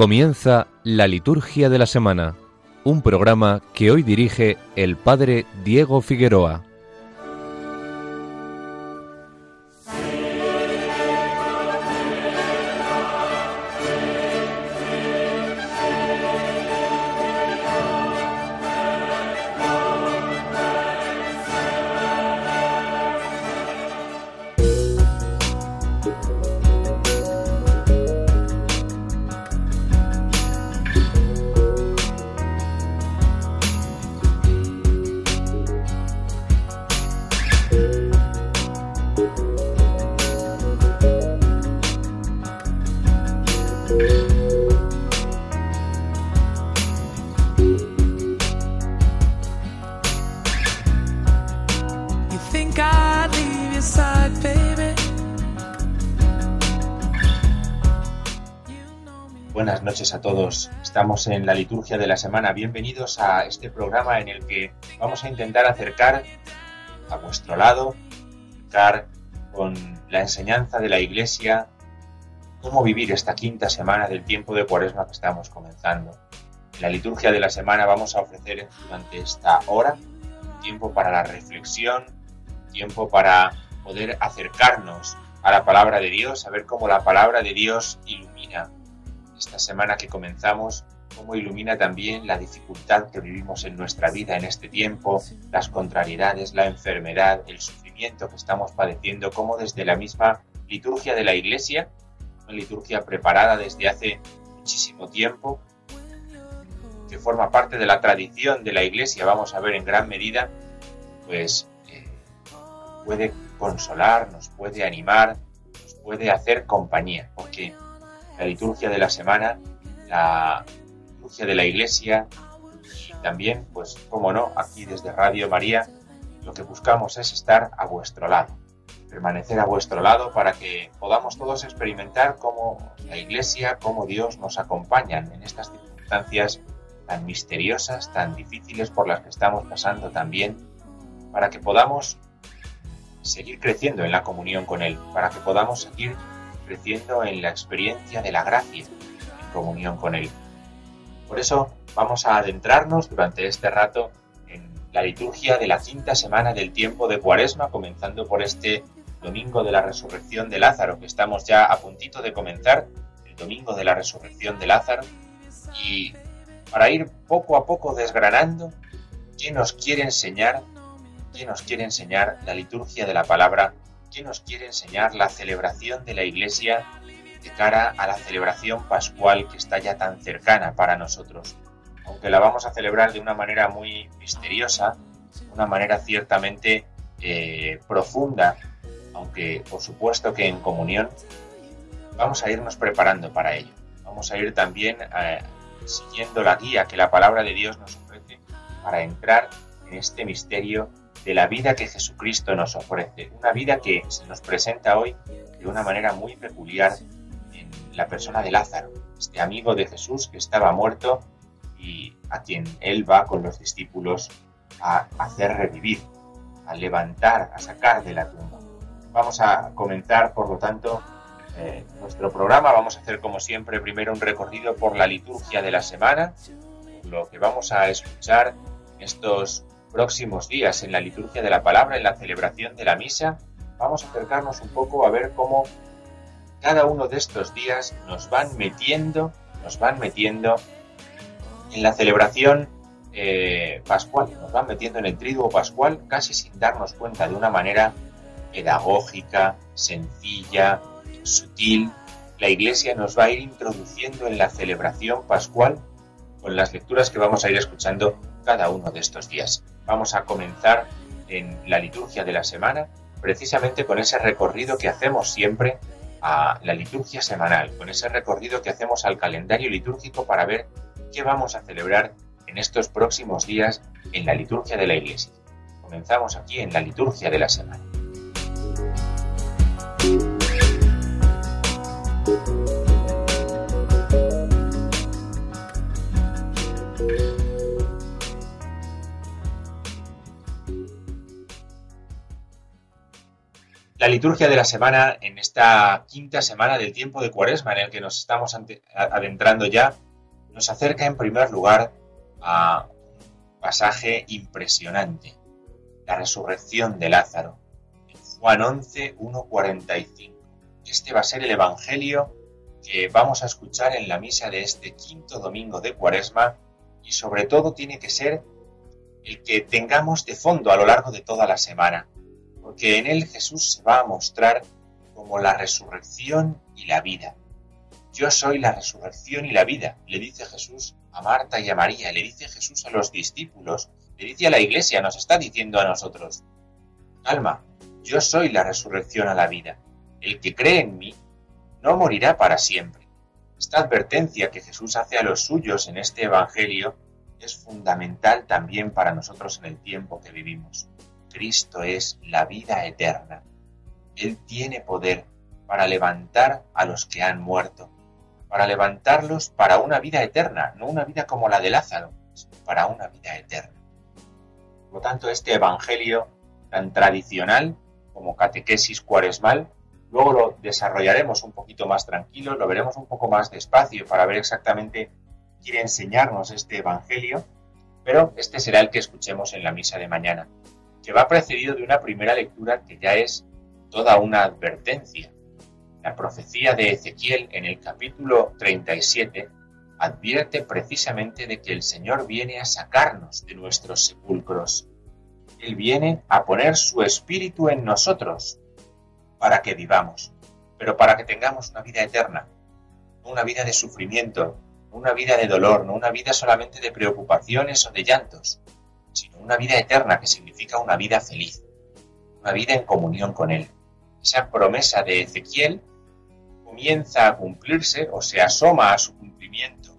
Comienza la liturgia de la semana, un programa que hoy dirige el padre Diego Figueroa. Estamos en la liturgia de la semana. Bienvenidos a este programa en el que vamos a intentar acercar a vuestro lado, acercar con la enseñanza de la Iglesia cómo vivir esta quinta semana del tiempo de Cuaresma que estamos comenzando. En la liturgia de la semana vamos a ofrecer durante esta hora tiempo para la reflexión, tiempo para poder acercarnos a la palabra de Dios, a ver cómo la palabra de Dios ilumina esta semana que comenzamos, cómo ilumina también la dificultad que vivimos en nuestra vida en este tiempo, las contrariedades, la enfermedad, el sufrimiento que estamos padeciendo, cómo desde la misma liturgia de la Iglesia, una liturgia preparada desde hace muchísimo tiempo, que forma parte de la tradición de la Iglesia, vamos a ver en gran medida, pues eh, puede consolar, nos puede animar, nos puede hacer compañía, porque la liturgia de la semana, la de la iglesia y también, pues, como no, aquí desde Radio María, lo que buscamos es estar a vuestro lado, permanecer a vuestro lado para que podamos todos experimentar cómo la iglesia, cómo Dios nos acompaña en estas circunstancias tan misteriosas, tan difíciles por las que estamos pasando también, para que podamos seguir creciendo en la comunión con Él, para que podamos seguir creciendo en la experiencia de la gracia en comunión con Él. Por eso vamos a adentrarnos durante este rato en la liturgia de la quinta semana del tiempo de Cuaresma, comenzando por este domingo de la resurrección de Lázaro, que estamos ya a puntito de comenzar, el domingo de la resurrección de Lázaro, y para ir poco a poco desgranando qué nos quiere enseñar, qué nos quiere enseñar la liturgia de la palabra ¿Qué nos quiere enseñar la celebración de la Iglesia de cara a la celebración pascual que está ya tan cercana para nosotros. Aunque la vamos a celebrar de una manera muy misteriosa, una manera ciertamente eh, profunda, aunque por supuesto que en comunión, vamos a irnos preparando para ello. Vamos a ir también eh, siguiendo la guía que la palabra de Dios nos ofrece para entrar en este misterio de la vida que Jesucristo nos ofrece, una vida que se nos presenta hoy de una manera muy peculiar la persona de Lázaro, este amigo de Jesús que estaba muerto y a quien él va con los discípulos a hacer revivir, a levantar, a sacar de la tumba. Vamos a comenzar, por lo tanto, eh, nuestro programa. Vamos a hacer, como siempre, primero un recorrido por la liturgia de la semana, lo que vamos a escuchar estos próximos días en la liturgia de la palabra, en la celebración de la misa, vamos a acercarnos un poco a ver cómo cada uno de estos días nos van metiendo, nos van metiendo en la celebración eh, pascual, nos van metiendo en el triduo pascual casi sin darnos cuenta de una manera pedagógica, sencilla, sutil. La Iglesia nos va a ir introduciendo en la celebración pascual con las lecturas que vamos a ir escuchando cada uno de estos días. Vamos a comenzar en la liturgia de la semana precisamente con ese recorrido que hacemos siempre a la liturgia semanal, con ese recorrido que hacemos al calendario litúrgico para ver qué vamos a celebrar en estos próximos días en la liturgia de la Iglesia. Comenzamos aquí en la liturgia de la semana. Liturgia de la semana en esta quinta semana del tiempo de Cuaresma en el que nos estamos adentrando ya nos acerca en primer lugar a un pasaje impresionante, la resurrección de Lázaro, Juan 11, 1.45. Este va a ser el Evangelio que vamos a escuchar en la misa de este quinto domingo de Cuaresma y sobre todo tiene que ser el que tengamos de fondo a lo largo de toda la semana porque en él Jesús se va a mostrar como la resurrección y la vida. Yo soy la resurrección y la vida, le dice Jesús a Marta y a María, le dice Jesús a los discípulos, le dice a la iglesia, nos está diciendo a nosotros, calma, yo soy la resurrección a la vida. El que cree en mí no morirá para siempre. Esta advertencia que Jesús hace a los suyos en este Evangelio es fundamental también para nosotros en el tiempo que vivimos. Cristo es la vida eterna. Él tiene poder para levantar a los que han muerto, para levantarlos para una vida eterna, no una vida como la de Lázaro, sino para una vida eterna. Por lo tanto, este Evangelio tan tradicional como catequesis cuaresmal, luego lo desarrollaremos un poquito más tranquilo, lo veremos un poco más despacio para ver exactamente qué quiere enseñarnos este Evangelio, pero este será el que escuchemos en la misa de mañana que va precedido de una primera lectura que ya es toda una advertencia. La profecía de Ezequiel en el capítulo 37 advierte precisamente de que el Señor viene a sacarnos de nuestros sepulcros. Él viene a poner su espíritu en nosotros para que vivamos, pero para que tengamos una vida eterna, una vida de sufrimiento, una vida de dolor, no una vida solamente de preocupaciones o de llantos, sino una vida eterna que significa una vida feliz, una vida en comunión con Él. Esa promesa de Ezequiel comienza a cumplirse o se asoma a su cumplimiento.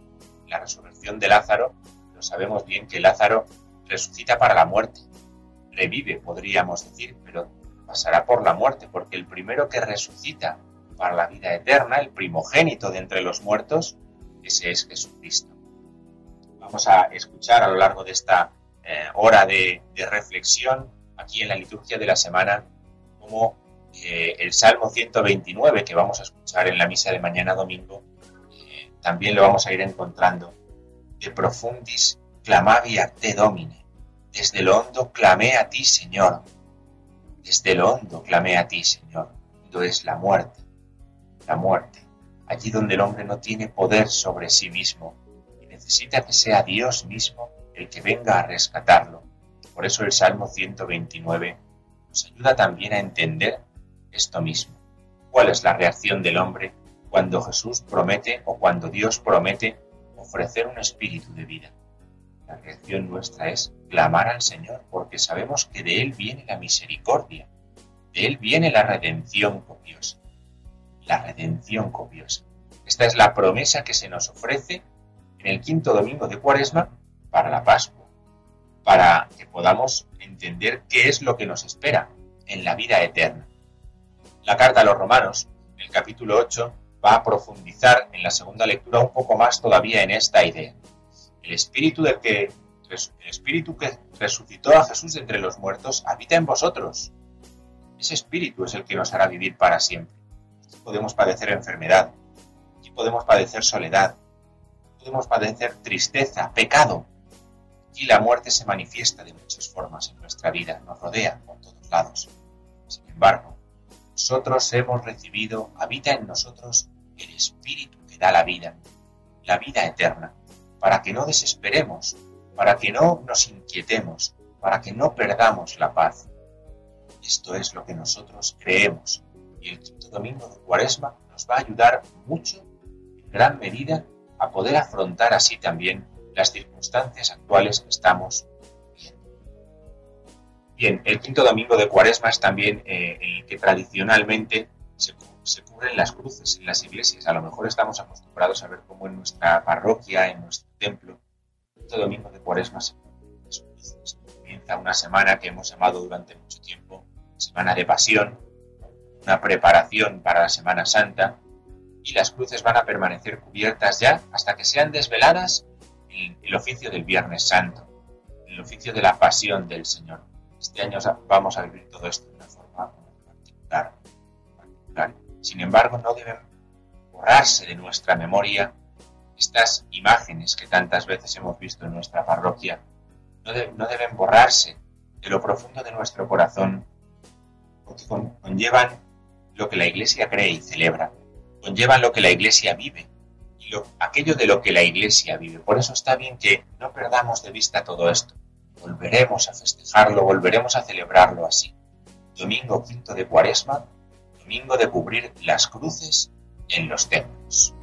La resurrección de Lázaro, lo sabemos bien que Lázaro resucita para la muerte, revive, podríamos decir, pero pasará por la muerte, porque el primero que resucita para la vida eterna, el primogénito de entre los muertos, ese es Jesucristo. Vamos a escuchar a lo largo de esta eh, hora de, reflexión aquí en la liturgia de la semana, como eh, el Salmo 129 que vamos a escuchar en la misa de mañana domingo, eh, también lo vamos a ir encontrando. De profundis clamavi a te domine. Desde lo hondo clamé a ti, Señor. Desde lo hondo clamé a ti, Señor. Hondo es la muerte. La muerte. Allí donde el hombre no tiene poder sobre sí mismo y necesita que sea Dios mismo que venga a rescatarlo. Por eso el Salmo 129 nos ayuda también a entender esto mismo. ¿Cuál es la reacción del hombre cuando Jesús promete o cuando Dios promete ofrecer un espíritu de vida? La reacción nuestra es clamar al Señor porque sabemos que de Él viene la misericordia, de Él viene la redención copiosa. La redención copiosa. Esta es la promesa que se nos ofrece en el quinto domingo de Cuaresma para la Pascua, para que podamos entender qué es lo que nos espera en la vida eterna. La carta a los romanos, el capítulo 8, va a profundizar en la segunda lectura un poco más todavía en esta idea. El espíritu del que el espíritu que resucitó a Jesús entre los muertos habita en vosotros. Ese espíritu es el que nos hará vivir para siempre. podemos padecer enfermedad, podemos padecer soledad, podemos padecer tristeza, pecado, y la muerte se manifiesta de muchas formas en nuestra vida, nos rodea por todos lados. Sin embargo, nosotros hemos recibido, habita en nosotros el Espíritu que da la vida, la vida eterna, para que no desesperemos, para que no nos inquietemos, para que no perdamos la paz. Esto es lo que nosotros creemos y el quinto domingo de Cuaresma nos va a ayudar mucho, en gran medida, a poder afrontar así también las circunstancias actuales que estamos viendo. Bien, el quinto domingo de Cuaresma es también eh, el que tradicionalmente se, cubren las cruces en las iglesias. A lo mejor estamos acostumbrados a ver cómo en nuestra parroquia, en nuestro templo, el quinto domingo de Cuaresma se cubren las cruces. Comienza una semana que hemos llamado durante mucho tiempo Semana de Pasión, una preparación para la Semana Santa, y las cruces van a permanecer cubiertas ya hasta que sean desveladas el oficio del Viernes Santo, el oficio de la pasión del Señor. Este año vamos a vivir todo esto de una forma particular. particular. Sin embargo, no deben borrarse de nuestra memoria estas imágenes que tantas veces hemos visto en nuestra parroquia. No, deben borrarse de lo profundo de nuestro corazón, conllevan lo que la Iglesia cree y celebra, conllevan lo que la Iglesia vive aquello de lo que la Iglesia vive. Por eso está bien que no perdamos de vista todo esto. Volveremos a festejarlo, volveremos a celebrarlo así. Domingo quinto de Cuaresma, domingo de cubrir las cruces en los templos.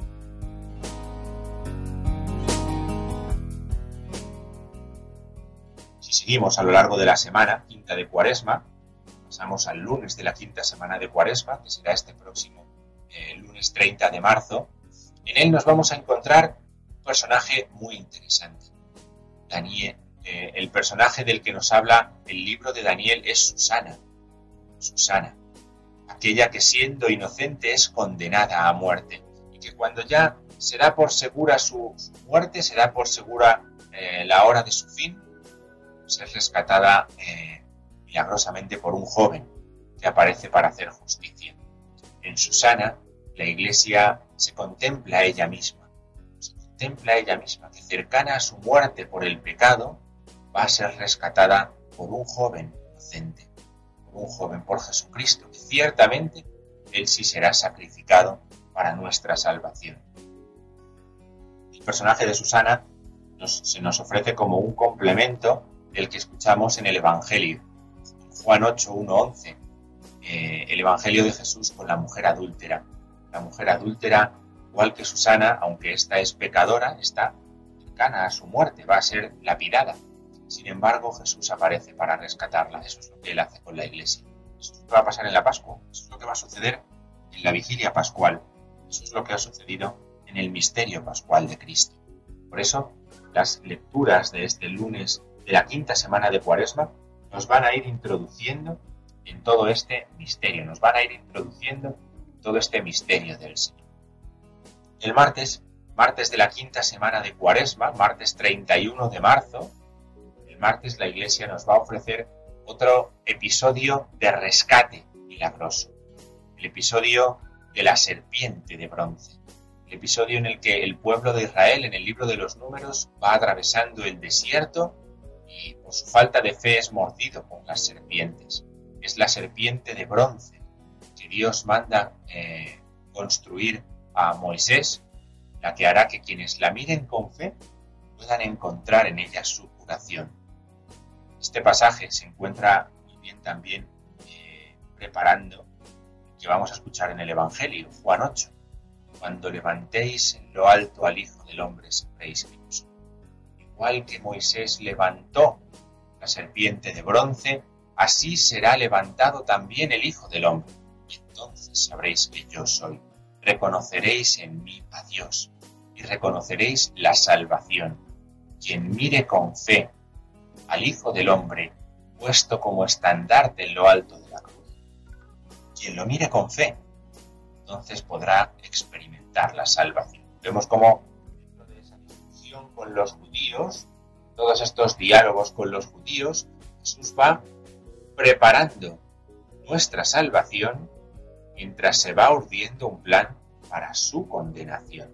Si seguimos a lo largo de la semana, quinta de Cuaresma, pasamos al lunes de la quinta semana de Cuaresma, que será este próximo eh, lunes 30 de marzo. En él nos vamos a encontrar un personaje muy interesante. Daniel, eh, el personaje del que nos habla el libro de Daniel es Susana. Susana, aquella que siendo inocente es condenada a muerte y que cuando ya se da por segura su, muerte, se da por segura eh, la hora de su fin, ser rescatada eh, milagrosamente por un joven que aparece para hacer justicia. En Susana, la iglesia se contempla a ella misma, se contempla a ella misma, que cercana a su muerte por el pecado, va a ser rescatada por un joven inocente, por un joven por Jesucristo, que ciertamente él sí será sacrificado para nuestra salvación. El personaje de Susana se nos ofrece como un complemento el que escuchamos en el Evangelio. Juan 8, 1, 11. el Evangelio de Jesús con la mujer adúltera. La mujer adúltera, igual que Susana, aunque esta es pecadora, está cercana a su muerte, va a ser lapidada. Sin embargo, Jesús aparece para rescatarla. Eso es lo que él hace con la iglesia. Eso es lo que va a pasar en la Pascua. Eso es lo que va a suceder en la vigilia pascual. Eso es lo que ha sucedido en el misterio pascual de Cristo. Por eso, las lecturas de este lunes de la quinta semana de Cuaresma nos van a ir introduciendo en todo este misterio, nos van a ir introduciendo todo este misterio del Señor. El martes, martes de la quinta semana de Cuaresma, martes 31 de marzo, el martes la Iglesia nos va a ofrecer otro episodio de rescate milagroso, el episodio de la serpiente de bronce, el episodio en el que el pueblo de Israel en el libro de los números va atravesando el desierto y por su falta de fe es mordido por las serpientes. Es la serpiente de bronce Dios manda eh, construir a Moisés, la que hará que quienes la miren con fe puedan encontrar en ella su curación. Este pasaje se encuentra muy bien también eh, preparando que vamos a escuchar en el Evangelio, Juan 8. Cuando levantéis en lo alto al Hijo del Hombre, sabréis que igual que Moisés levantó la serpiente de bronce, así será levantado también el Hijo del Hombre. Sabréis que yo soy. Reconoceréis en mí a Dios y reconoceréis la salvación. Quien mire con fe al Hijo del Hombre, puesto como estandarte en lo alto de la cruz. Quien lo mire con fe, entonces podrá experimentar la salvación. Vemos cómo con los judíos, todos estos diálogos con los judíos, Jesús va preparando nuestra salvación mientras se va urdiendo un plan para su condenación.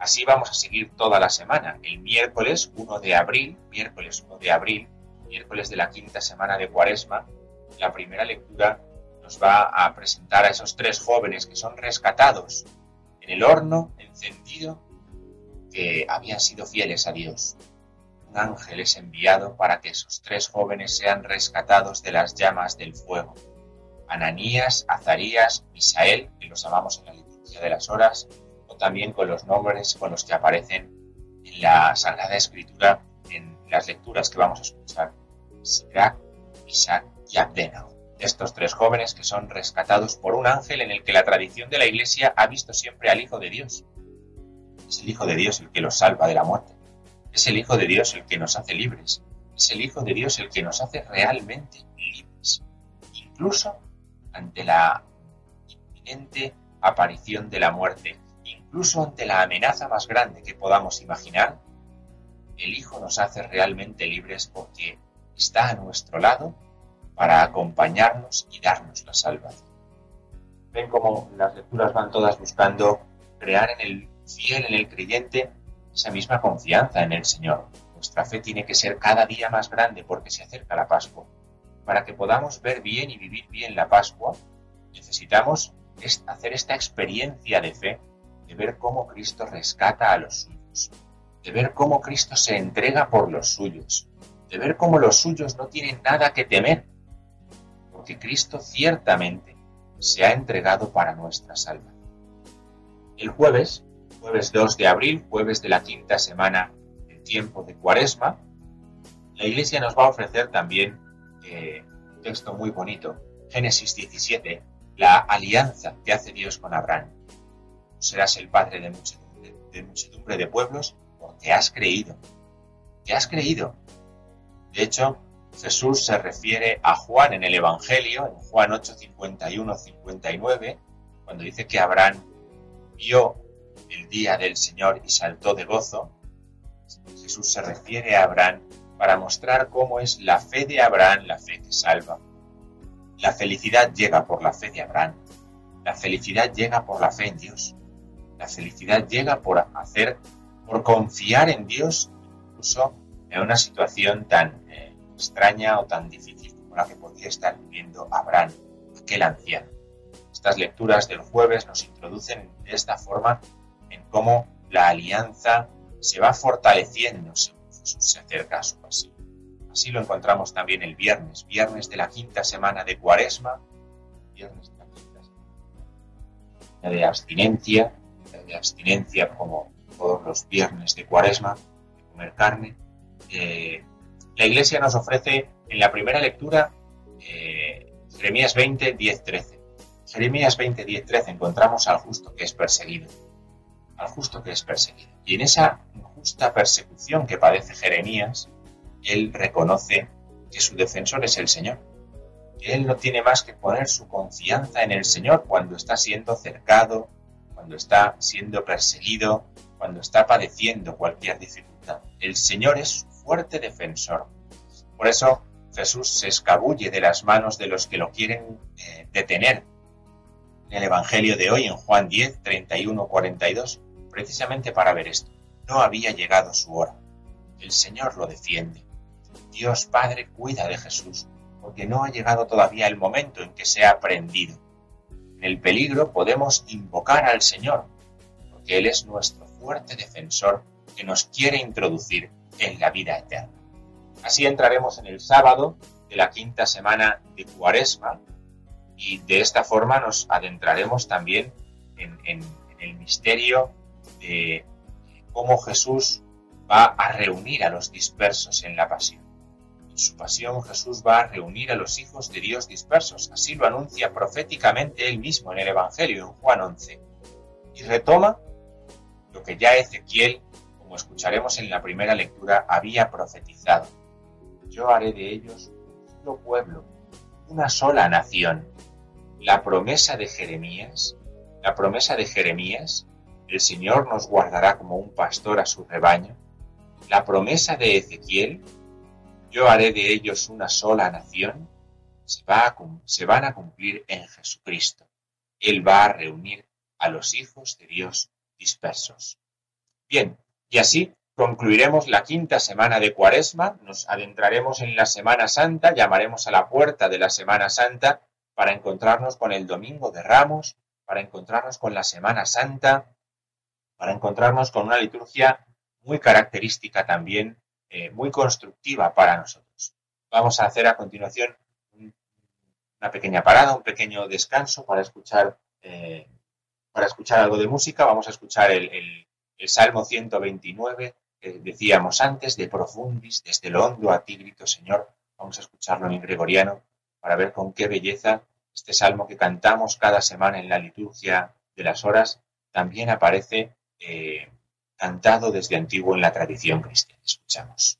Así vamos a seguir toda la semana. El miércoles 1 de abril, miércoles 1 de abril, miércoles de la quinta semana de Cuaresma, la primera lectura nos va a presentar a esos tres jóvenes que son rescatados en el horno encendido que habían sido fieles a Dios. Un ángel es enviado para que esos tres jóvenes sean rescatados de las llamas del fuego. Ananías, Azarías, Misael, que los llamamos en la liturgia de las horas, o también con los nombres con los que aparecen en la Sagrada Escritura en las lecturas que vamos a escuchar. Sirac, Isaac y Abdenao. Estos tres jóvenes que son rescatados por un ángel en el que la tradición de la Iglesia ha visto siempre al Hijo de Dios, es el Hijo de Dios el que los salva de la muerte. Es el Hijo de Dios el que nos hace libres. Es el Hijo de Dios el que nos hace realmente libres. Incluso ante la inminente aparición de la muerte, incluso ante la amenaza más grande que podamos imaginar, el Hijo nos hace realmente libres porque está a nuestro lado para acompañarnos y darnos la salvación. Ven como las lecturas van todas buscando crear en el fiel, en el creyente, esa misma confianza en el Señor. Nuestra fe tiene que ser cada día más grande porque se acerca la Pascua. Para que podamos ver bien y vivir bien la Pascua, necesitamos hacer esta experiencia de fe, de ver cómo Cristo rescata a los suyos, de ver cómo Cristo se entrega por los suyos, de ver cómo los suyos no tienen nada que temer, porque Cristo ciertamente se ha entregado para nuestra salva. El jueves, jueves 2 de abril, jueves de la quinta semana del tiempo de Cuaresma, la Iglesia nos va a ofrecer también eh, un texto muy bonito, Génesis 17, la alianza que hace Dios con Abraham. Serás el padre de muchedumbre, de muchedumbre de pueblos porque has creído. Que has creído. De hecho, Jesús se refiere a Juan en el Evangelio, en Juan 8, 51, 59, cuando dice que Abraham vio el día del Señor y saltó de gozo. Jesús se refiere a Abraham para mostrar cómo es la fe de Abraham la fe que salva. La felicidad llega por la fe de Abraham. La felicidad llega por la fe en Dios. La felicidad llega por hacer, por confiar en Dios, incluso en una situación tan eh, extraña o tan difícil como la que podía estar viviendo Abraham, aquel anciano. Estas lecturas del jueves nos introducen de esta forma en cómo la alianza se va fortaleciendo según Se acerca a su pasión. Así lo encontramos también el viernes, viernes de la quinta semana de Cuaresma, viernes de la quinta semana de abstinencia, de abstinencia como todos los viernes de Cuaresma, de comer carne. Eh, la Iglesia nos ofrece en la primera lectura eh, Jeremías 20, 10, 13. Jeremías 20, 10, 13 encontramos al justo que es perseguido, al justo que es perseguido. Y en esa injusta persecución que padece Jeremías, él reconoce que su defensor es el Señor. él no tiene más que poner su confianza en el Señor cuando está siendo cercado, cuando está siendo perseguido, cuando está padeciendo cualquier dificultad. El Señor es su fuerte defensor. Por eso Jesús se escabulle de las manos de los que lo quieren eh, detener. En el Evangelio de hoy, en Juan 10, 31, 42, precisamente para ver esto. No había llegado su hora. El Señor lo defiende. Dios Padre cuida de Jesús, porque no ha llegado todavía el momento en que sea prendido. En el peligro podemos invocar al Señor, porque Él es nuestro fuerte defensor que nos quiere introducir en la vida eterna. Así entraremos en el sábado de la quinta semana de Cuaresma y de esta forma nos adentraremos también en, en el misterio de cómo Jesús va a reunir a los dispersos en la pasión su pasión Jesús va a reunir a los hijos de Dios dispersos. Así lo anuncia proféticamente él mismo en el Evangelio, en Juan 11. Y retoma lo que ya Ezequiel, como escucharemos en la primera lectura, había profetizado. Yo haré de ellos un solo pueblo, una sola nación. La promesa de Jeremías, la promesa de Jeremías, el Señor nos guardará como un pastor a su rebaño. La promesa de Ezequiel, yo haré de ellos una sola nación, se, se van a cumplir en Jesucristo. Él va a reunir a los hijos de Dios dispersos. Bien, y así concluiremos la quinta semana de Cuaresma, nos adentraremos en la Semana Santa, llamaremos a la puerta de la Semana Santa para encontrarnos con el Domingo de Ramos, para encontrarnos con la Semana Santa, para encontrarnos con una liturgia muy característica también eh, muy constructiva para nosotros. Vamos a hacer a continuación una pequeña parada, un pequeño descanso para escuchar, eh, para escuchar algo de música. Vamos a escuchar el, Salmo 129 que decíamos antes, de profundis, desde lo hondo a ti grito Señor. Vamos a escucharlo en gregoriano para ver con qué belleza este salmo que cantamos cada semana en la liturgia de las horas también aparece eh, cantado desde antiguo en la tradición cristiana. Escuchamos.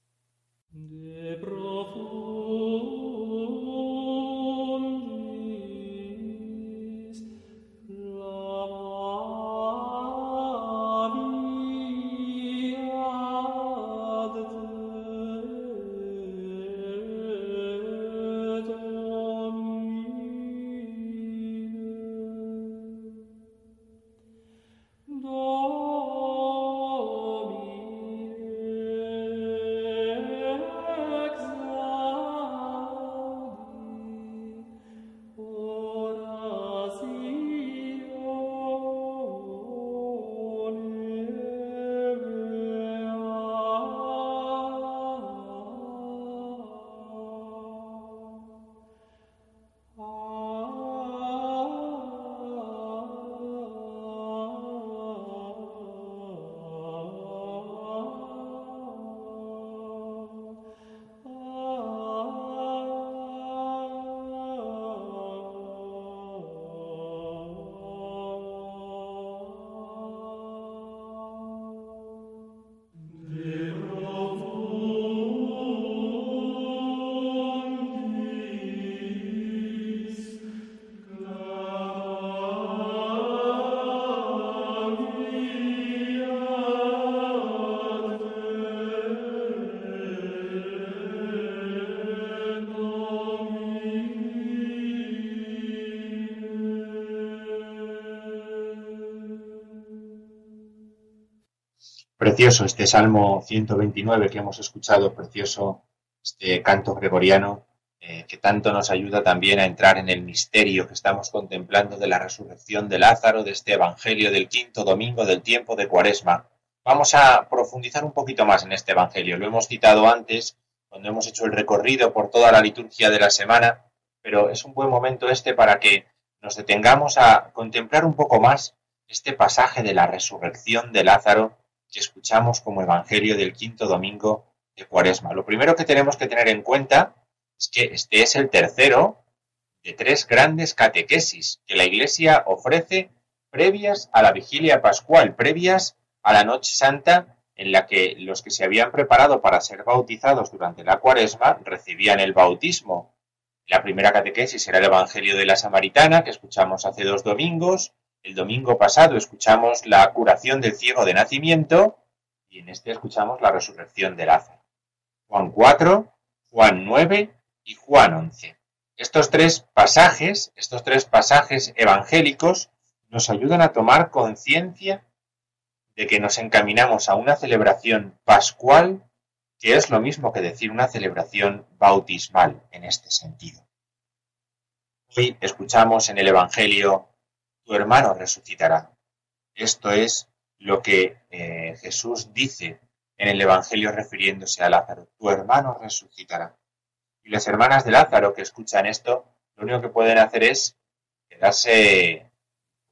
Precioso este Salmo 129 que hemos escuchado, precioso este canto gregoriano eh, que tanto nos ayuda también a entrar en el misterio que estamos contemplando de la resurrección de Lázaro, de este Evangelio del quinto domingo del tiempo de Cuaresma. Vamos a profundizar un poquito más en este Evangelio. Lo hemos citado antes, cuando hemos hecho el recorrido por toda la liturgia de la semana, pero es un buen momento este para que nos detengamos a contemplar un poco más este pasaje de la resurrección de Lázaro que escuchamos como Evangelio del quinto domingo de Cuaresma. Lo primero que tenemos que tener en cuenta es que este es el tercero de tres grandes catequesis que la Iglesia ofrece previas a la vigilia pascual, previas a la noche santa en la que los que se habían preparado para ser bautizados durante la cuaresma recibían el bautismo. La primera catequesis era el Evangelio de la Samaritana, que escuchamos hace dos domingos. El domingo pasado escuchamos la curación del ciego de nacimiento y en este escuchamos la resurrección de Lázaro. Juan 4, Juan 9 y Juan 11. Estos tres pasajes, estos tres pasajes evangélicos, nos ayudan a tomar conciencia de que nos encaminamos a una celebración pascual que es lo mismo que decir una celebración bautismal en este sentido. Hoy escuchamos en el Evangelio, tu hermano resucitará. Esto es lo que eh, Jesús dice en el Evangelio refiriéndose a Lázaro, tu hermano resucitará. Y las hermanas de Lázaro que escuchan esto, lo único que pueden hacer es quedarse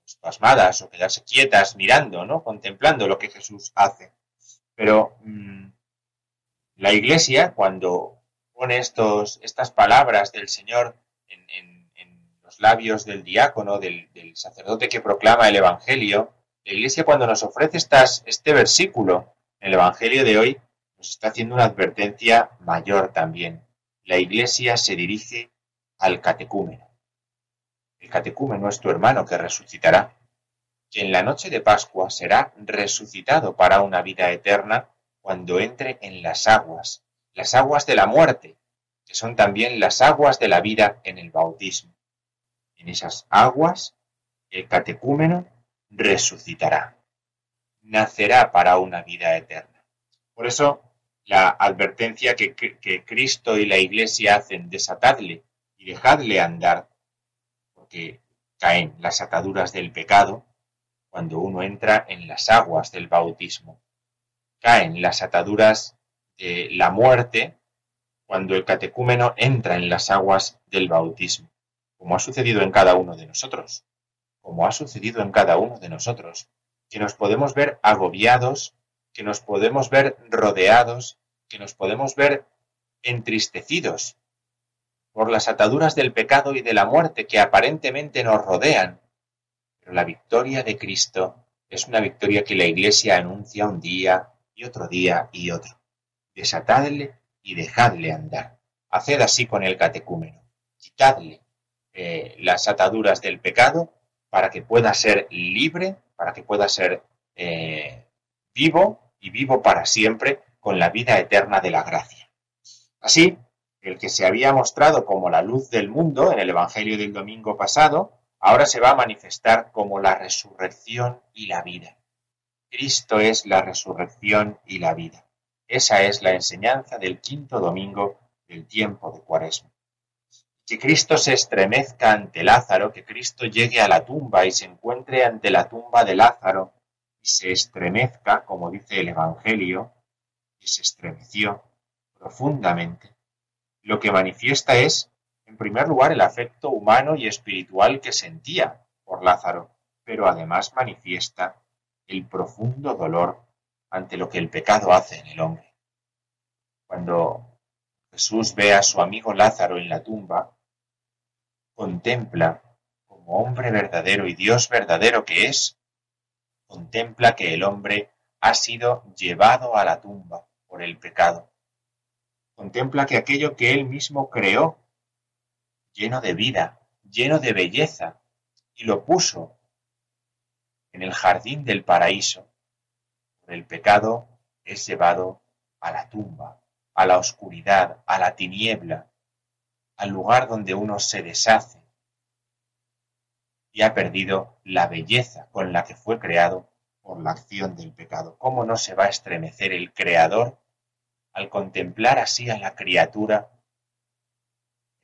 pues, pasmadas o quedarse quietas mirando, ¿no? Contemplando lo que Jesús hace. Pero mm, la Iglesia, cuando pone estos, estas palabras del Señor en, labios del diácono, del, sacerdote que proclama el Evangelio, la Iglesia cuando nos ofrece estas, este versículo el Evangelio de hoy, nos está haciendo una advertencia mayor también la Iglesia se dirige al catecúmeno. El catecúmeno es tu hermano que resucitará, que en la noche de Pascua será resucitado para una vida eterna cuando entre en las aguas, las aguas de la muerte, que son también las aguas de la vida en el bautismo. En esas aguas el catecúmeno resucitará, nacerá para una vida eterna. Por eso la advertencia que, Cristo y la Iglesia hacen, desatadle y dejadle andar, porque caen las ataduras del pecado cuando uno entra en las aguas del bautismo. Caen las ataduras de la muerte cuando el catecúmeno entra en las aguas del bautismo, como ha sucedido en cada uno de nosotros, como ha sucedido en cada uno de nosotros, que nos podemos ver agobiados que nos podemos ver rodeados, que nos podemos ver entristecidos por las ataduras del pecado y de la muerte que aparentemente nos rodean. Pero la victoria de Cristo es una victoria que la Iglesia anuncia un día y otro día y otro. Desatadle y dejadle andar. Haced así con el catecúmeno. Quitadle eh, las ataduras del pecado para que pueda ser libre, para que pueda ser eh, vivo y vivo para siempre con la vida eterna de la gracia. Así, el que se había mostrado como la luz del mundo en el Evangelio del domingo pasado, ahora se va a manifestar como la resurrección y la vida. Cristo es la resurrección y la vida. Esa es la enseñanza del quinto domingo del tiempo de Cuaresma. Que Cristo se estremezca ante Lázaro, que Cristo llegue a la tumba y se encuentre ante la tumba de Lázaro se estremezca, como dice el Evangelio, y se estremeció profundamente, lo que manifiesta es, en primer lugar, el afecto humano y espiritual que sentía por Lázaro, pero además manifiesta el profundo dolor ante lo que el pecado hace en el hombre. Cuando Jesús ve a su amigo Lázaro en la tumba, contempla como hombre verdadero y Dios verdadero que es, contempla que el hombre ha sido llevado a la tumba por el pecado. Contempla que aquello que él mismo creó, lleno de vida, lleno de belleza, y lo puso en el jardín del paraíso, por el pecado es llevado a la tumba, a la oscuridad, a la tiniebla, al lugar donde uno se deshace, y ha perdido la belleza con la que fue creado por la acción del pecado. ¿Cómo no se va a estremecer el Creador al contemplar así a la criatura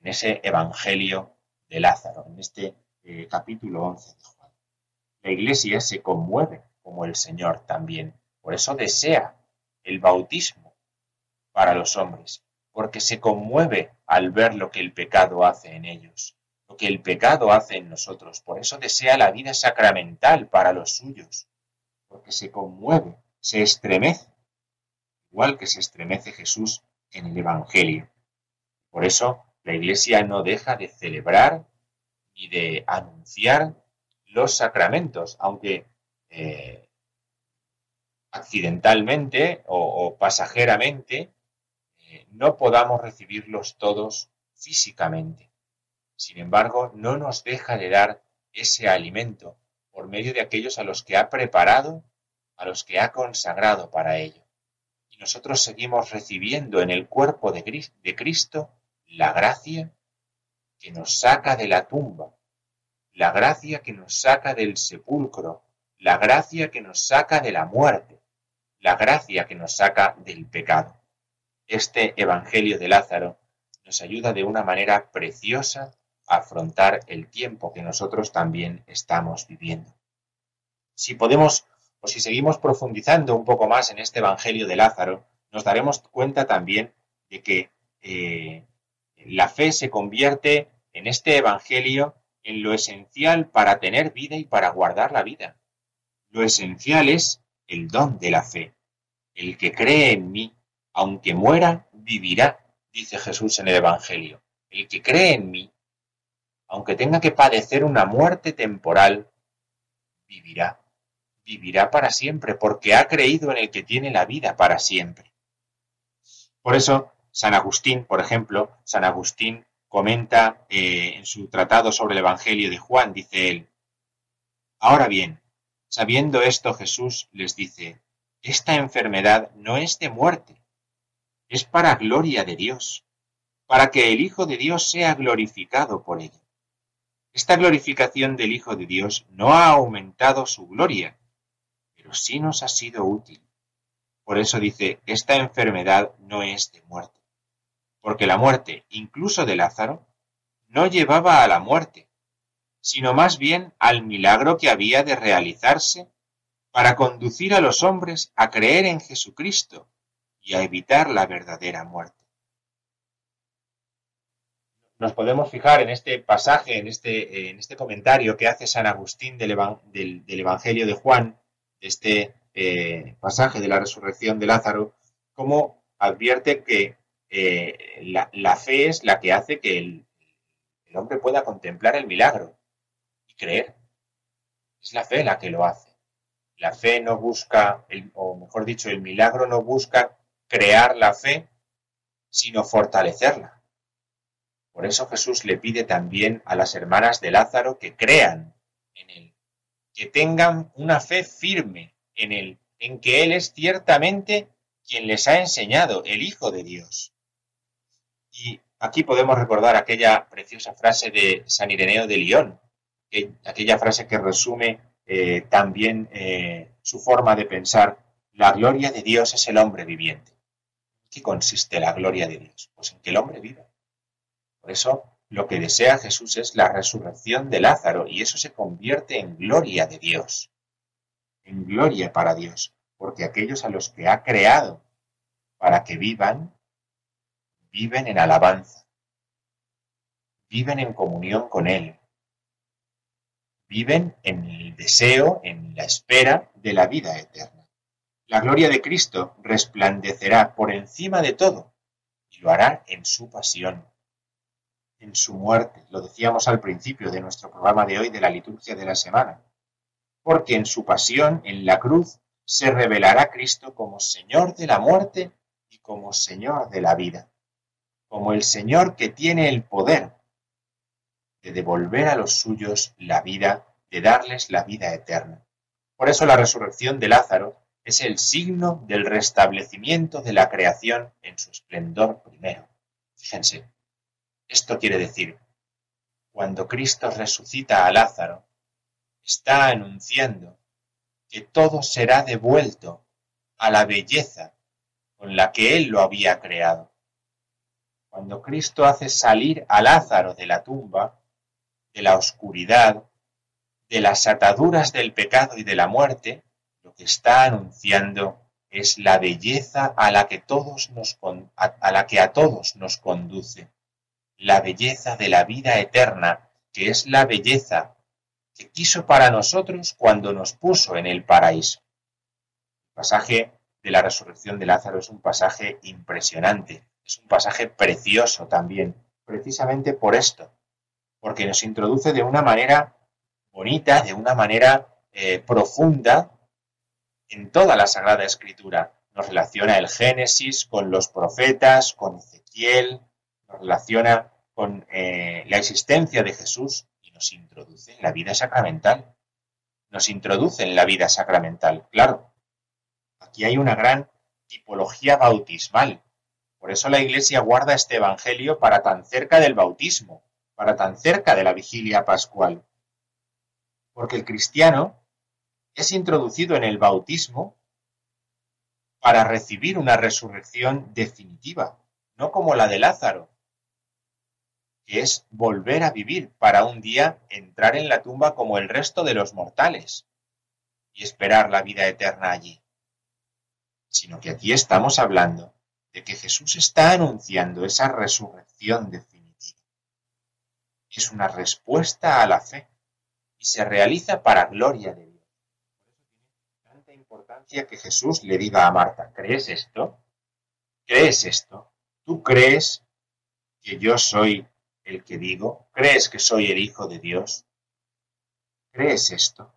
en ese Evangelio de Lázaro, en este eh, capítulo 11 de Juan? La Iglesia se conmueve como el Señor también. Por eso desea el bautismo para los hombres, porque se conmueve al ver lo que el pecado hace en ellos, lo que el pecado hace en nosotros. Por eso desea la vida sacramental para los suyos, porque se conmueve, se estremece, igual que se estremece Jesús en el Evangelio. Por eso la Iglesia no deja de celebrar y de anunciar los sacramentos, aunque eh, accidentalmente o, pasajeramente no podamos recibirlos todos físicamente. Sin embargo, no nos deja de dar ese alimento por medio de aquellos a los que ha preparado, a los que ha consagrado para ello. Y nosotros seguimos recibiendo en el cuerpo de Cristo la gracia que nos saca de la tumba, la gracia que nos saca del sepulcro, la gracia que nos saca de la muerte, la gracia que nos saca del pecado. Este Evangelio de Lázaro nos ayuda de una manera preciosa a afrontar el tiempo que nosotros también estamos viviendo. Si podemos o si seguimos profundizando un poco más en este Evangelio de Lázaro, nos daremos cuenta también de que eh, la fe se convierte en este Evangelio en lo esencial para tener vida y para guardar la vida. Lo esencial es el don de la fe. El que cree en mí, aunque muera, vivirá, dice Jesús en el Evangelio. El que cree en mí, aunque tenga que padecer una muerte temporal, vivirá. Vivirá para siempre, porque ha creído en el que tiene la vida para siempre. Por eso, San Agustín, por ejemplo, San Agustín comenta eh, en su tratado sobre el Evangelio de Juan, dice él, Ahora bien, sabiendo esto Jesús les dice, esta enfermedad no es de muerte, es para gloria de Dios, para que el Hijo de Dios sea glorificado por ella. Esta glorificación del Hijo de Dios no ha aumentado su gloria, pero sí nos ha sido útil. Por eso dice, esta enfermedad no es de muerte porque la muerte, incluso de Lázaro, no llevaba a la muerte, sino más bien al milagro que había de realizarse para conducir a los hombres a creer en Jesucristo y a evitar la verdadera muerte. Nos podemos fijar en este pasaje, en este, en este comentario que hace San Agustín del, Evangelio de Juan, este eh, pasaje de la resurrección de Lázaro, como advierte que eh, la, fe es la que hace que el, hombre pueda contemplar el milagro y creer. Es la fe la que lo hace. La fe no busca, o mejor dicho, el milagro no busca crear la fe, sino fortalecerla. Por eso Jesús le pide también a las hermanas de Lázaro que crean en él, que tengan una fe firme en él, en que él es ciertamente quien les ha enseñado, el Hijo de Dios. Y aquí podemos recordar aquella preciosa frase de San Ireneo de León, aquella frase que resume eh, también eh, su forma de pensar, la gloria de Dios es el hombre viviente. ¿En qué consiste la gloria de Dios? Pues en que el hombre vive. Por eso lo que desea Jesús es la resurrección de Lázaro y eso se convierte en gloria de Dios, en gloria para Dios, porque aquellos a los que ha creado para que vivan, viven en alabanza, viven en comunión con Él, viven en el deseo, en la espera de la vida eterna. La gloria de Cristo resplandecerá por encima de todo y lo hará en su pasión, en su muerte. Lo decíamos al principio de nuestro programa de hoy de la liturgia de la semana. Porque en su pasión, en la cruz, se revelará Cristo como Señor de la muerte y como Señor de la vida como el Señor que tiene el poder de devolver a los suyos la vida, de darles la vida eterna. Por eso la resurrección de Lázaro es el signo del restablecimiento de la creación en su esplendor primero. Fíjense, esto quiere decir, cuando Cristo resucita a Lázaro, está anunciando que todo será devuelto a la belleza con la que Él lo había creado. Cuando Cristo hace salir a Lázaro de la tumba, de la oscuridad, de las ataduras del pecado y de la muerte, que está anunciando es la belleza a la que todos nos a la que a todos nos conduce, la belleza de la vida eterna, que es la belleza que quiso para nosotros cuando nos puso en el paraíso. El pasaje de la resurrección de Lázaro es un pasaje impresionante, es un pasaje precioso también, precisamente por esto, porque nos introduce de una manera bonita, de una manera eh, profunda en toda la Sagrada Escritura. Nos relaciona el Génesis con los profetas, con Ezequiel, nos relaciona con eh, la existencia de Jesús y nos introduce en la vida sacramental. Nos introduce en la vida sacramental, claro. Aquí hay una gran tipología bautismal. Por eso la Iglesia guarda este Evangelio para tan cerca del bautismo, para tan cerca de la vigilia pascual. Porque el cristiano es introducido en el bautismo para recibir una resurrección definitiva, no como la de Lázaro, que es volver a vivir para un día entrar en la tumba como el resto de los mortales y esperar la vida eterna allí. Sino que aquí estamos hablando de que Jesús está anunciando esa resurrección definitiva. Es una respuesta a la fe y se realiza para gloria de Dios que Jesús le diga a Marta, ¿crees esto? ¿Crees esto? ¿Tú crees que yo soy el que digo? ¿Crees que soy el Hijo de Dios? ¿Crees esto?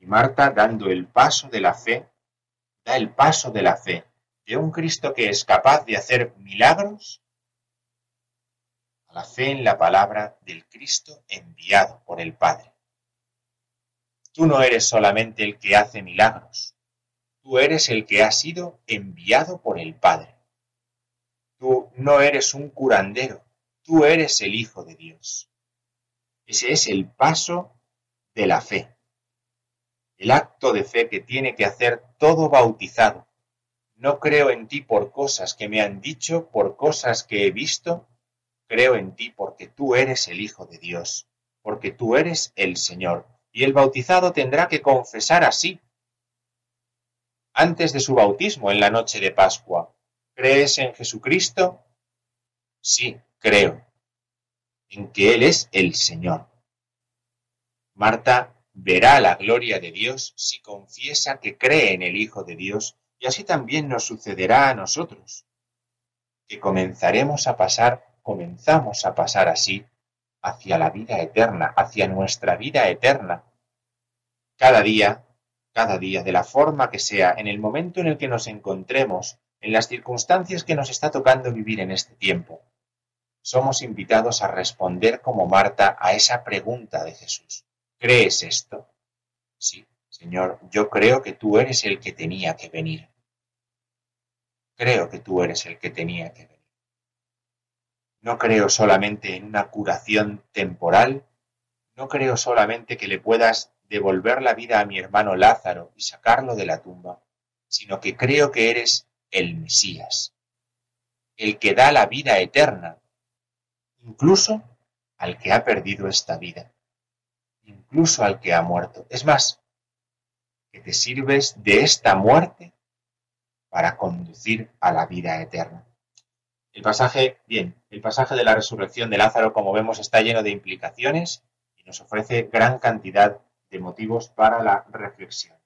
Y Marta, dando el paso de la fe, da el paso de la fe de un Cristo que es capaz de hacer milagros a la fe en la palabra del Cristo enviado por el Padre. Tú no eres solamente el que hace milagros, tú eres el que ha sido enviado por el Padre. Tú no eres un curandero, tú eres el Hijo de Dios. Ese es el paso de la fe, el acto de fe que tiene que hacer todo bautizado. No creo en ti por cosas que me han dicho, por cosas que he visto, creo en ti porque tú eres el Hijo de Dios, porque tú eres el Señor y el bautizado tendrá que confesar así antes de su bautismo en la noche de Pascua. ¿Crees en Jesucristo? Sí, creo, en que Él es el Señor. Marta verá la gloria de Dios si confiesa que cree en el Hijo de Dios y así también nos sucederá a nosotros, que comenzaremos a pasar, comenzamos a pasar así hacia la vida eterna, hacia nuestra vida eterna, cada día, cada día, de la forma que sea, en el momento en el que nos encontremos, en las circunstancias que nos está tocando vivir en este tiempo, somos invitados a responder como Marta a esa pregunta de Jesús. ¿Crees esto? Sí, Señor, yo creo que tú eres el que tenía que venir. Creo que tú eres el que tenía que venir. No creo solamente en una curación temporal, no creo solamente que le puedas devolver la vida a mi hermano Lázaro y sacarlo de la tumba, sino que creo que eres el Mesías, el que da la vida eterna, incluso al que ha perdido esta vida, incluso al que ha muerto. Es más, que te sirves de esta muerte para conducir a la vida eterna. El pasaje, bien, el pasaje de la resurrección de Lázaro, como vemos, está lleno de implicaciones y nos ofrece gran cantidad de motivos para la reflexión.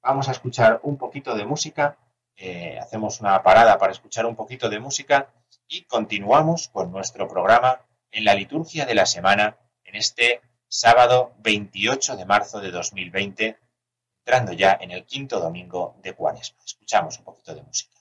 Vamos a escuchar un poquito de música, eh, hacemos una parada para escuchar un poquito de música y continuamos con nuestro programa en la liturgia de la semana en este sábado 28 de marzo de 2020, entrando ya en el quinto domingo de Cuaresma. Escuchamos un poquito de música.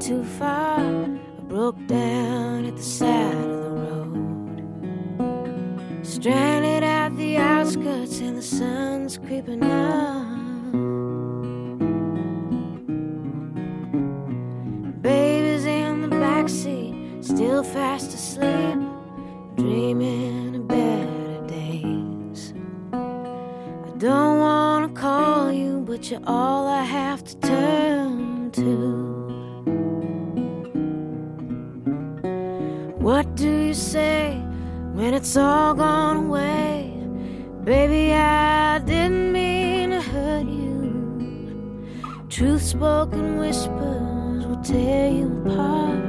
Too far. I broke down at the side of the road. Stranded at the outskirts, and the sun's creeping up. Baby's in the backseat, still fast asleep, dreaming of better days. I don't wanna call you, but you're all I have to when it's all gone away? Baby, I didn't mean to hurt you. Truth spoken whispers will tear you apart.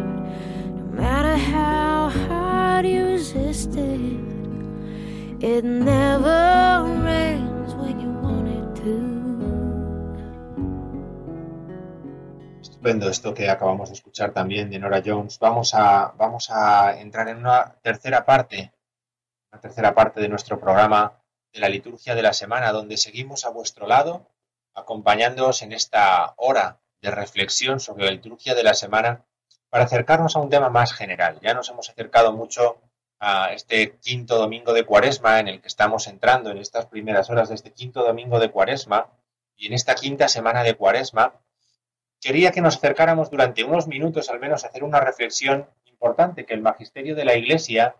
No matter how hard you resisted, it never rains when you want it to. Estupendo esto que acabamos de escuchar también de Nora Jones. Vamos a, vamos a entrar en una tercera parte, tercera parte de nuestro programa de la liturgia de la semana, donde seguimos a vuestro lado, acompañándoos en esta hora de reflexión sobre la liturgia de la semana, para acercarnos a un tema más general. Ya nos hemos acercado mucho a este quinto domingo de Cuaresma, en el que estamos entrando en estas primeras horas de este quinto domingo de Cuaresma, y en esta quinta semana de Cuaresma, quería que nos acercáramos durante unos minutos al menos a hacer una reflexión importante que el magisterio de la Iglesia,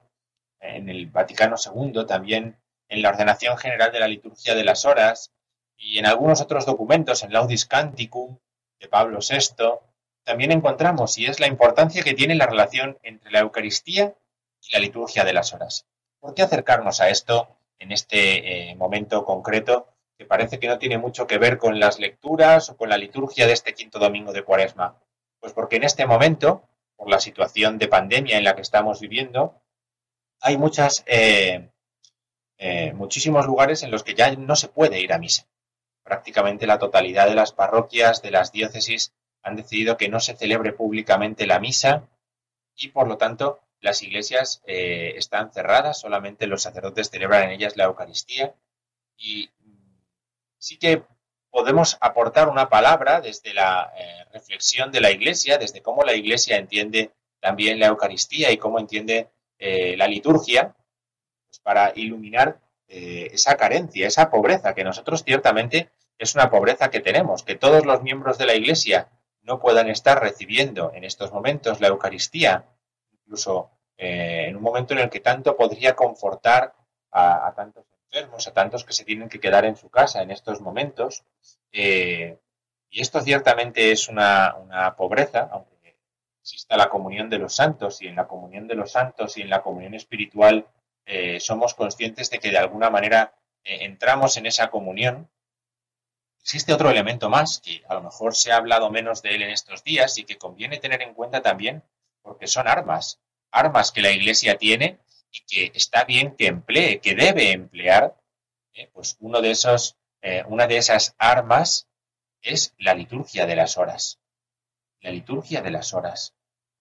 en el Vaticano II, también en la ordenación general de la liturgia de las horas y en algunos otros documentos, en Laudis Canticum de Pablo VI, también encontramos, y es la importancia que tiene la relación entre la Eucaristía y la liturgia de las horas. ¿Por qué acercarnos a esto en este eh, momento concreto que parece que no tiene mucho que ver con las lecturas o con la liturgia de este quinto domingo de Cuaresma? Pues porque en este momento, por la situación de pandemia en la que estamos viviendo, hay muchas, eh, eh, muchísimos lugares en los que ya no se puede ir a misa. Prácticamente la totalidad de las parroquias de las diócesis han decidido que no se celebre públicamente la misa y por lo tanto las iglesias eh, están cerradas, solamente los sacerdotes celebran en ellas la Eucaristía y sí que podemos aportar una palabra desde la eh, reflexión de la Iglesia, desde cómo la Iglesia entiende también la Eucaristía y cómo entiende eh, la liturgia, pues para iluminar eh, esa carencia, esa pobreza, que nosotros ciertamente es una pobreza que tenemos, que todos los miembros de la Iglesia no puedan estar recibiendo en estos momentos la Eucaristía, incluso en un momento en el que tanto podría confortar a, tantos enfermos, a tantos que se tienen que quedar en su casa en estos momentos. Eh, y esto ciertamente es una, una, pobreza, aunque exista la comunión de los santos y en la comunión de los santos y en la comunión espiritual eh, somos conscientes de que de alguna manera eh, entramos en esa comunión. Existe otro elemento más que a lo mejor se ha hablado menos de él en estos días y que conviene tener en cuenta también porque son armas, armas que la Iglesia tiene y que está bien que emplee, que debe emplear, ¿eh? pues uno de esos, una de esas armas es la liturgia de las horas. La liturgia de las horas.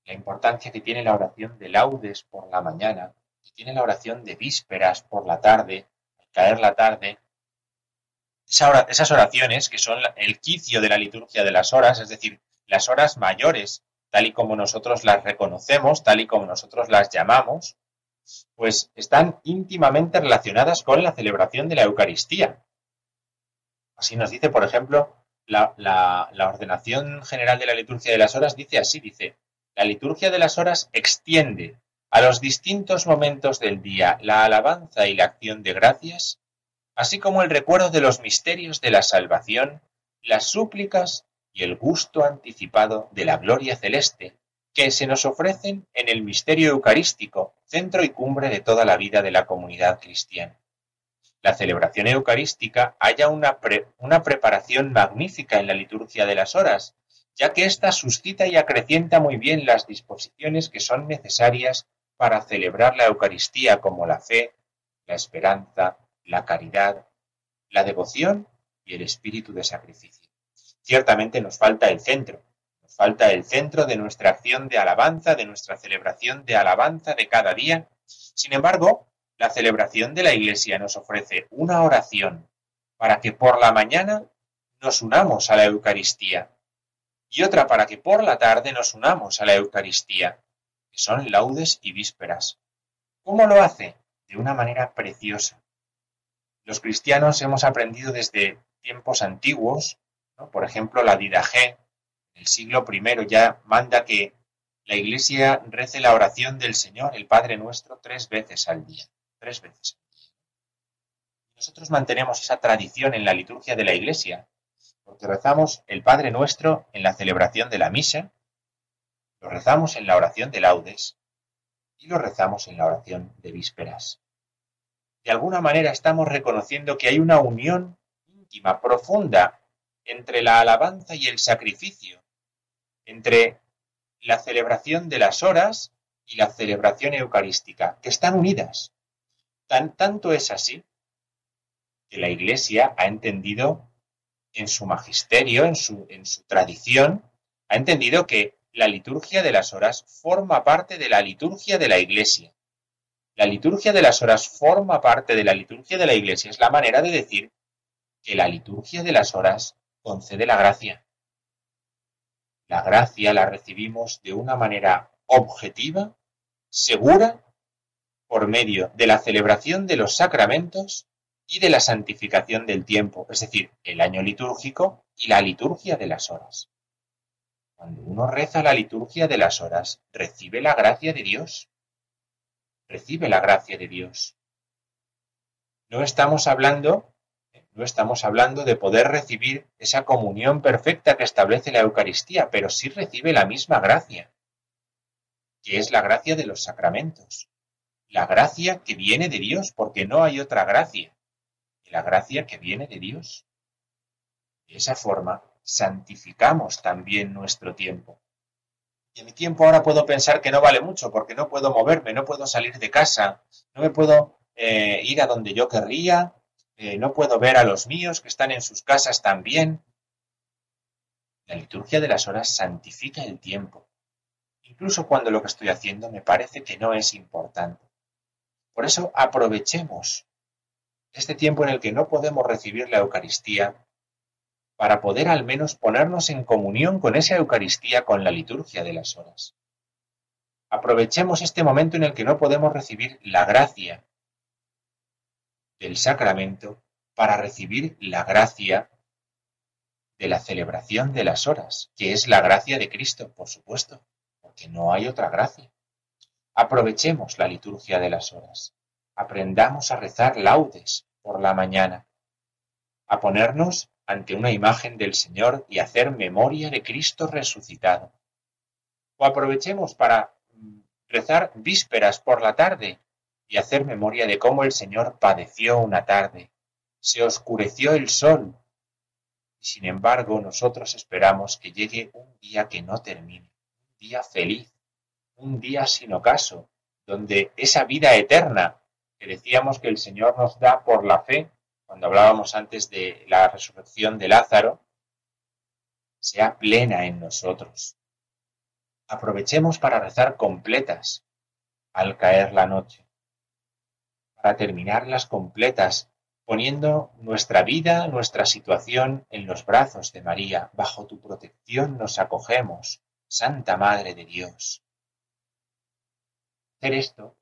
La importancia que tiene la oración de laudes por la mañana, que tiene la oración de vísperas por la tarde, al caer la tarde. esas oraciones que son el quicio de la liturgia de las horas, es decir, las horas mayores, tal y como nosotros las reconocemos, tal y como nosotros las llamamos, pues están íntimamente relacionadas con la celebración de la Eucaristía. Así nos dice, por ejemplo, la, la, ordenación general de la liturgia de las horas, dice así, dice, la liturgia de las horas extiende a los distintos momentos del día la alabanza y la acción de gracias, así como el recuerdo de los misterios de la salvación, las súplicas y el gusto anticipado de la gloria celeste, que se nos ofrecen en el misterio eucarístico, centro y cumbre de toda la vida de la comunidad cristiana. La celebración eucarística haya una, una preparación magnífica en la liturgia de las horas, ya que ésta suscita y acrecienta muy bien las disposiciones que son necesarias para celebrar la Eucaristía como la fe, la esperanza, la caridad, la devoción y el espíritu de sacrificio. Ciertamente nos falta el centro, falta el centro de nuestra acción de alabanza, de nuestra celebración de alabanza de cada día. Sin embargo, la celebración de la Iglesia nos ofrece una oración para que por la mañana nos unamos a la Eucaristía. Y otra para que por la tarde nos unamos a la Eucaristía, que son laudes y vísperas. ¿Cómo lo hace? De una manera preciosa. Los cristianos hemos aprendido desde tiempos antiguos, por ejemplo, la Didagé, el siglo I ya manda que la Iglesia rece la oración del Señor, el Padre nuestro, tres veces al día. Tres veces. Nosotros mantenemos esa tradición en la liturgia de la Iglesia, porque rezamos el Padre nuestro en la celebración de la misa, lo rezamos en la oración de laudes y lo rezamos en la oración de vísperas. De alguna manera estamos reconociendo que hay una unión íntima, profunda, entre la alabanza y el sacrificio, entre la celebración de las horas y la celebración eucarística, que están unidas. Tan, tanto es así que la Iglesia ha entendido en su magisterio, en su, en su tradición, ha entendido que la liturgia de las horas forma parte de la liturgia de la Iglesia. La liturgia de las horas forma parte de la liturgia de la Iglesia. Es la manera de decir que la liturgia de las horas concede la gracia. La gracia la recibimos de una manera objetiva, segura, por medio de la celebración de los sacramentos y de la santificación del tiempo, es decir, el año litúrgico y la liturgia de las horas. Cuando uno reza la liturgia de las horas, recibe la gracia de Dios. Recibe la gracia de Dios. No estamos hablando no estamos hablando de poder recibir esa comunión perfecta que establece la Eucaristía, pero sí recibe la misma gracia, que es la gracia de los sacramentos. La gracia que viene de Dios, porque no hay otra gracia la gracia que viene de Dios. De esa forma, santificamos también nuestro tiempo. Y en mi tiempo ahora puedo pensar que no vale mucho porque no puedo moverme, no puedo salir de casa, no me puedo eh, ir a donde yo querría, eh, no puedo ver a los míos que están en sus casas también. La liturgia de las horas santifica el tiempo, incluso cuando lo que estoy haciendo me parece que no es importante. Por eso aprovechemos este tiempo en el que no podemos recibir la Eucaristía para poder al menos ponernos en comunión con esa Eucaristía con la liturgia de las horas. Aprovechemos este momento en el que no podemos recibir la gracia del sacramento para recibir la gracia de la celebración de las horas, que es la gracia de Cristo, por supuesto, porque no hay otra gracia. Aprovechemos la liturgia de las horas, aprendamos a rezar laudes por la mañana, a ponernos ante una imagen del Señor y hacer memoria de Cristo resucitado. O aprovechemos para mm, rezar vísperas por la tarde y hacer memoria de cómo el Señor padeció una tarde, se oscureció el sol, y sin embargo nosotros esperamos que llegue un día que no termine, un día feliz, un día sin ocaso, donde esa vida eterna que decíamos que el Señor nos da por la fe, cuando hablábamos antes de la resurrección de Lázaro, sea plena en nosotros. Aprovechemos para rezar completas al caer la noche para terminarlas completas, poniendo nuestra vida, nuestra situación en los brazos de María. Bajo tu protección nos acogemos, Santa Madre de Dios. Hacer esto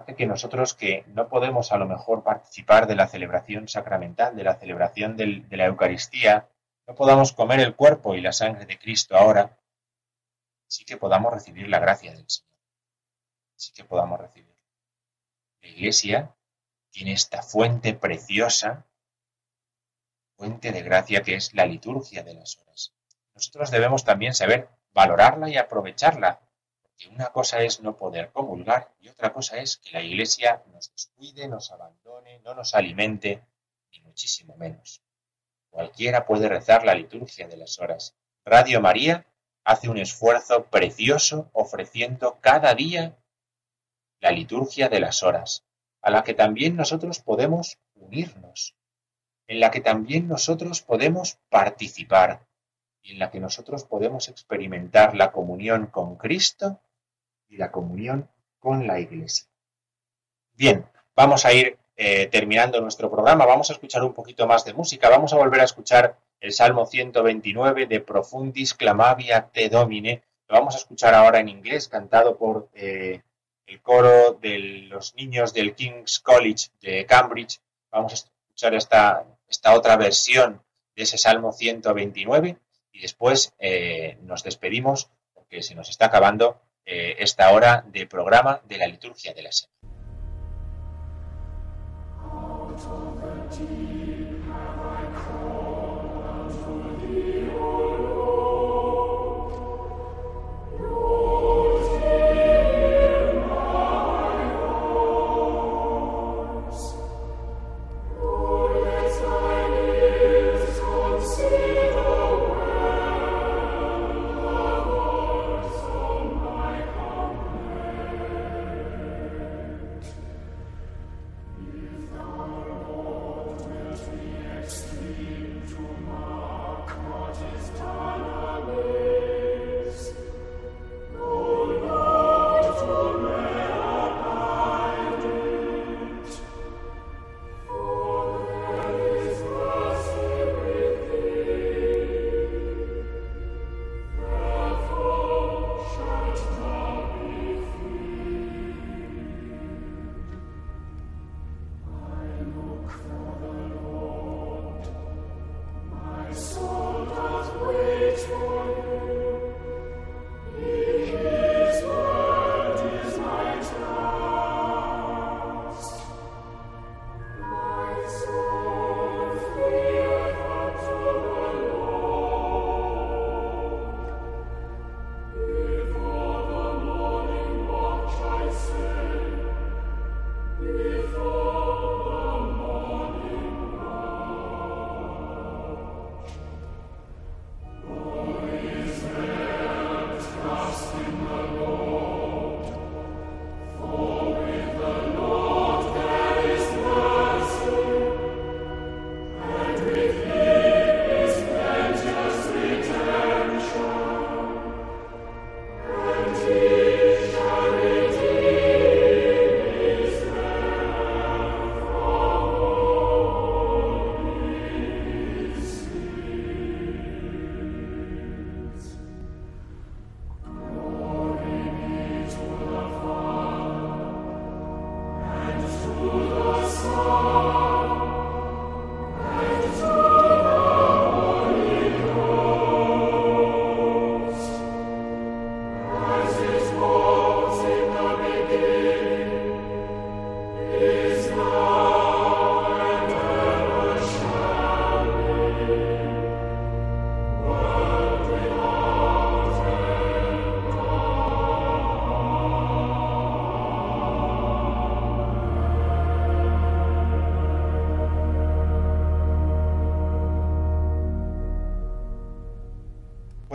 hace que nosotros que no podemos a lo mejor participar de la celebración sacramental, de la celebración de la Eucaristía, no podamos comer el cuerpo y la sangre de Cristo ahora, sí que podamos recibir la gracia del Señor. Sí que podamos recibir. La Iglesia tiene esta fuente preciosa, fuente de gracia que es la liturgia de las horas. Nosotros debemos también saber valorarla y aprovecharla, porque una cosa es no poder comulgar y otra cosa es que la Iglesia nos descuide, nos abandone, no nos alimente, ni muchísimo menos. Cualquiera puede rezar la liturgia de las horas. Radio María hace un esfuerzo precioso ofreciendo cada día la liturgia de las horas, a la que también nosotros podemos unirnos, en la que también nosotros podemos participar y en la que nosotros podemos experimentar la comunión con Cristo y la comunión con la Iglesia. Bien, vamos a ir eh, terminando nuestro programa, vamos a escuchar un poquito más de música, vamos a volver a escuchar el Salmo 129 de Profundis Clamavia Te Domine. Lo vamos a escuchar ahora en inglés, cantado por eh, el coro de los niños del King's College de Cambridge. Vamos a escuchar esta, esta otra versión de ese Salmo 129 y después eh, nos despedimos porque se nos está acabando eh, esta hora de programa de la liturgia de la semana.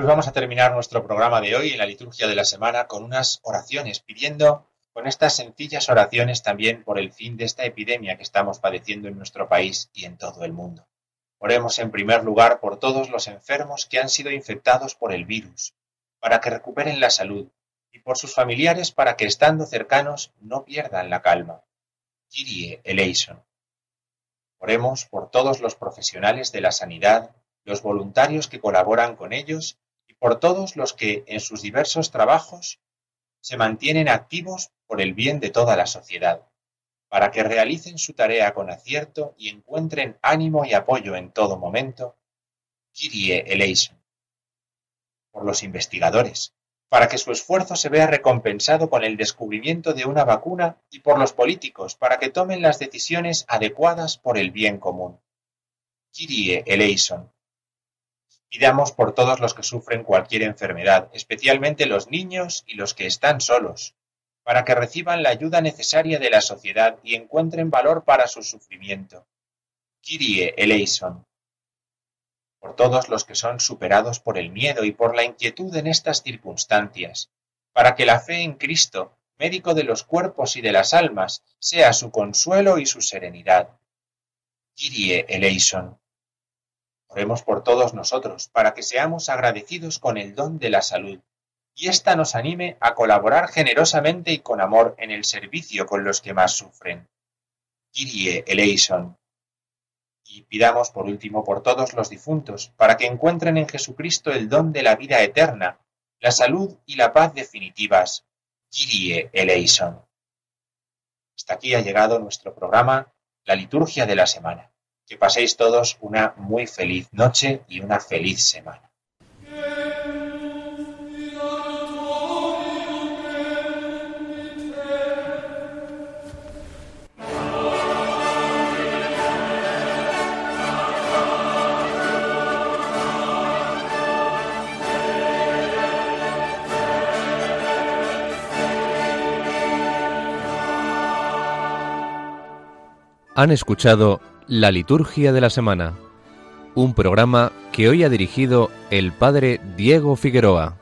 Vamos a terminar nuestro programa de hoy en la liturgia de la semana con unas oraciones, pidiendo con estas sencillas oraciones también por el fin de esta epidemia que estamos padeciendo en nuestro país y en todo el mundo. Oremos en primer lugar por todos los enfermos que han sido infectados por el virus, para que recuperen la salud, y por sus familiares para que estando cercanos no pierdan la calma. Kyrie eleison. Oremos por todos los profesionales de la sanidad, los voluntarios que colaboran con ellos por todos los que en sus diversos trabajos se mantienen activos por el bien de toda la sociedad, para que realicen su tarea con acierto y encuentren ánimo y apoyo en todo momento. Kyrie eleison. Por los investigadores, para que su esfuerzo se vea recompensado con el descubrimiento de una vacuna y por los políticos, para que tomen las decisiones adecuadas por el bien común. Kyrie eleison Pidamos por todos los que sufren cualquier enfermedad, especialmente los niños y los que están solos, para que reciban la ayuda necesaria de la sociedad y encuentren valor para su sufrimiento. Kyrie eleison. Por todos los que son superados por el miedo y por la inquietud en estas circunstancias, para que la fe en Cristo, médico de los cuerpos y de las almas, sea su consuelo y su serenidad. Kyrie eleison Por todos nosotros, para que seamos agradecidos con el don de la salud, y ésta nos anime a colaborar generosamente y con amor en el servicio con los que más sufren. Kyrie eleison. Y pidamos por último por todos los difuntos, para que encuentren en Jesucristo el don de la vida eterna, la salud y la paz definitivas. Kyrie eleison. Hasta aquí ha llegado nuestro programa, la liturgia de la semana. Que paséis todos una muy feliz noche y una feliz semana. Han escuchado La Liturgia de la Semana, un programa que hoy ha dirigido el Padre Diego Figueroa.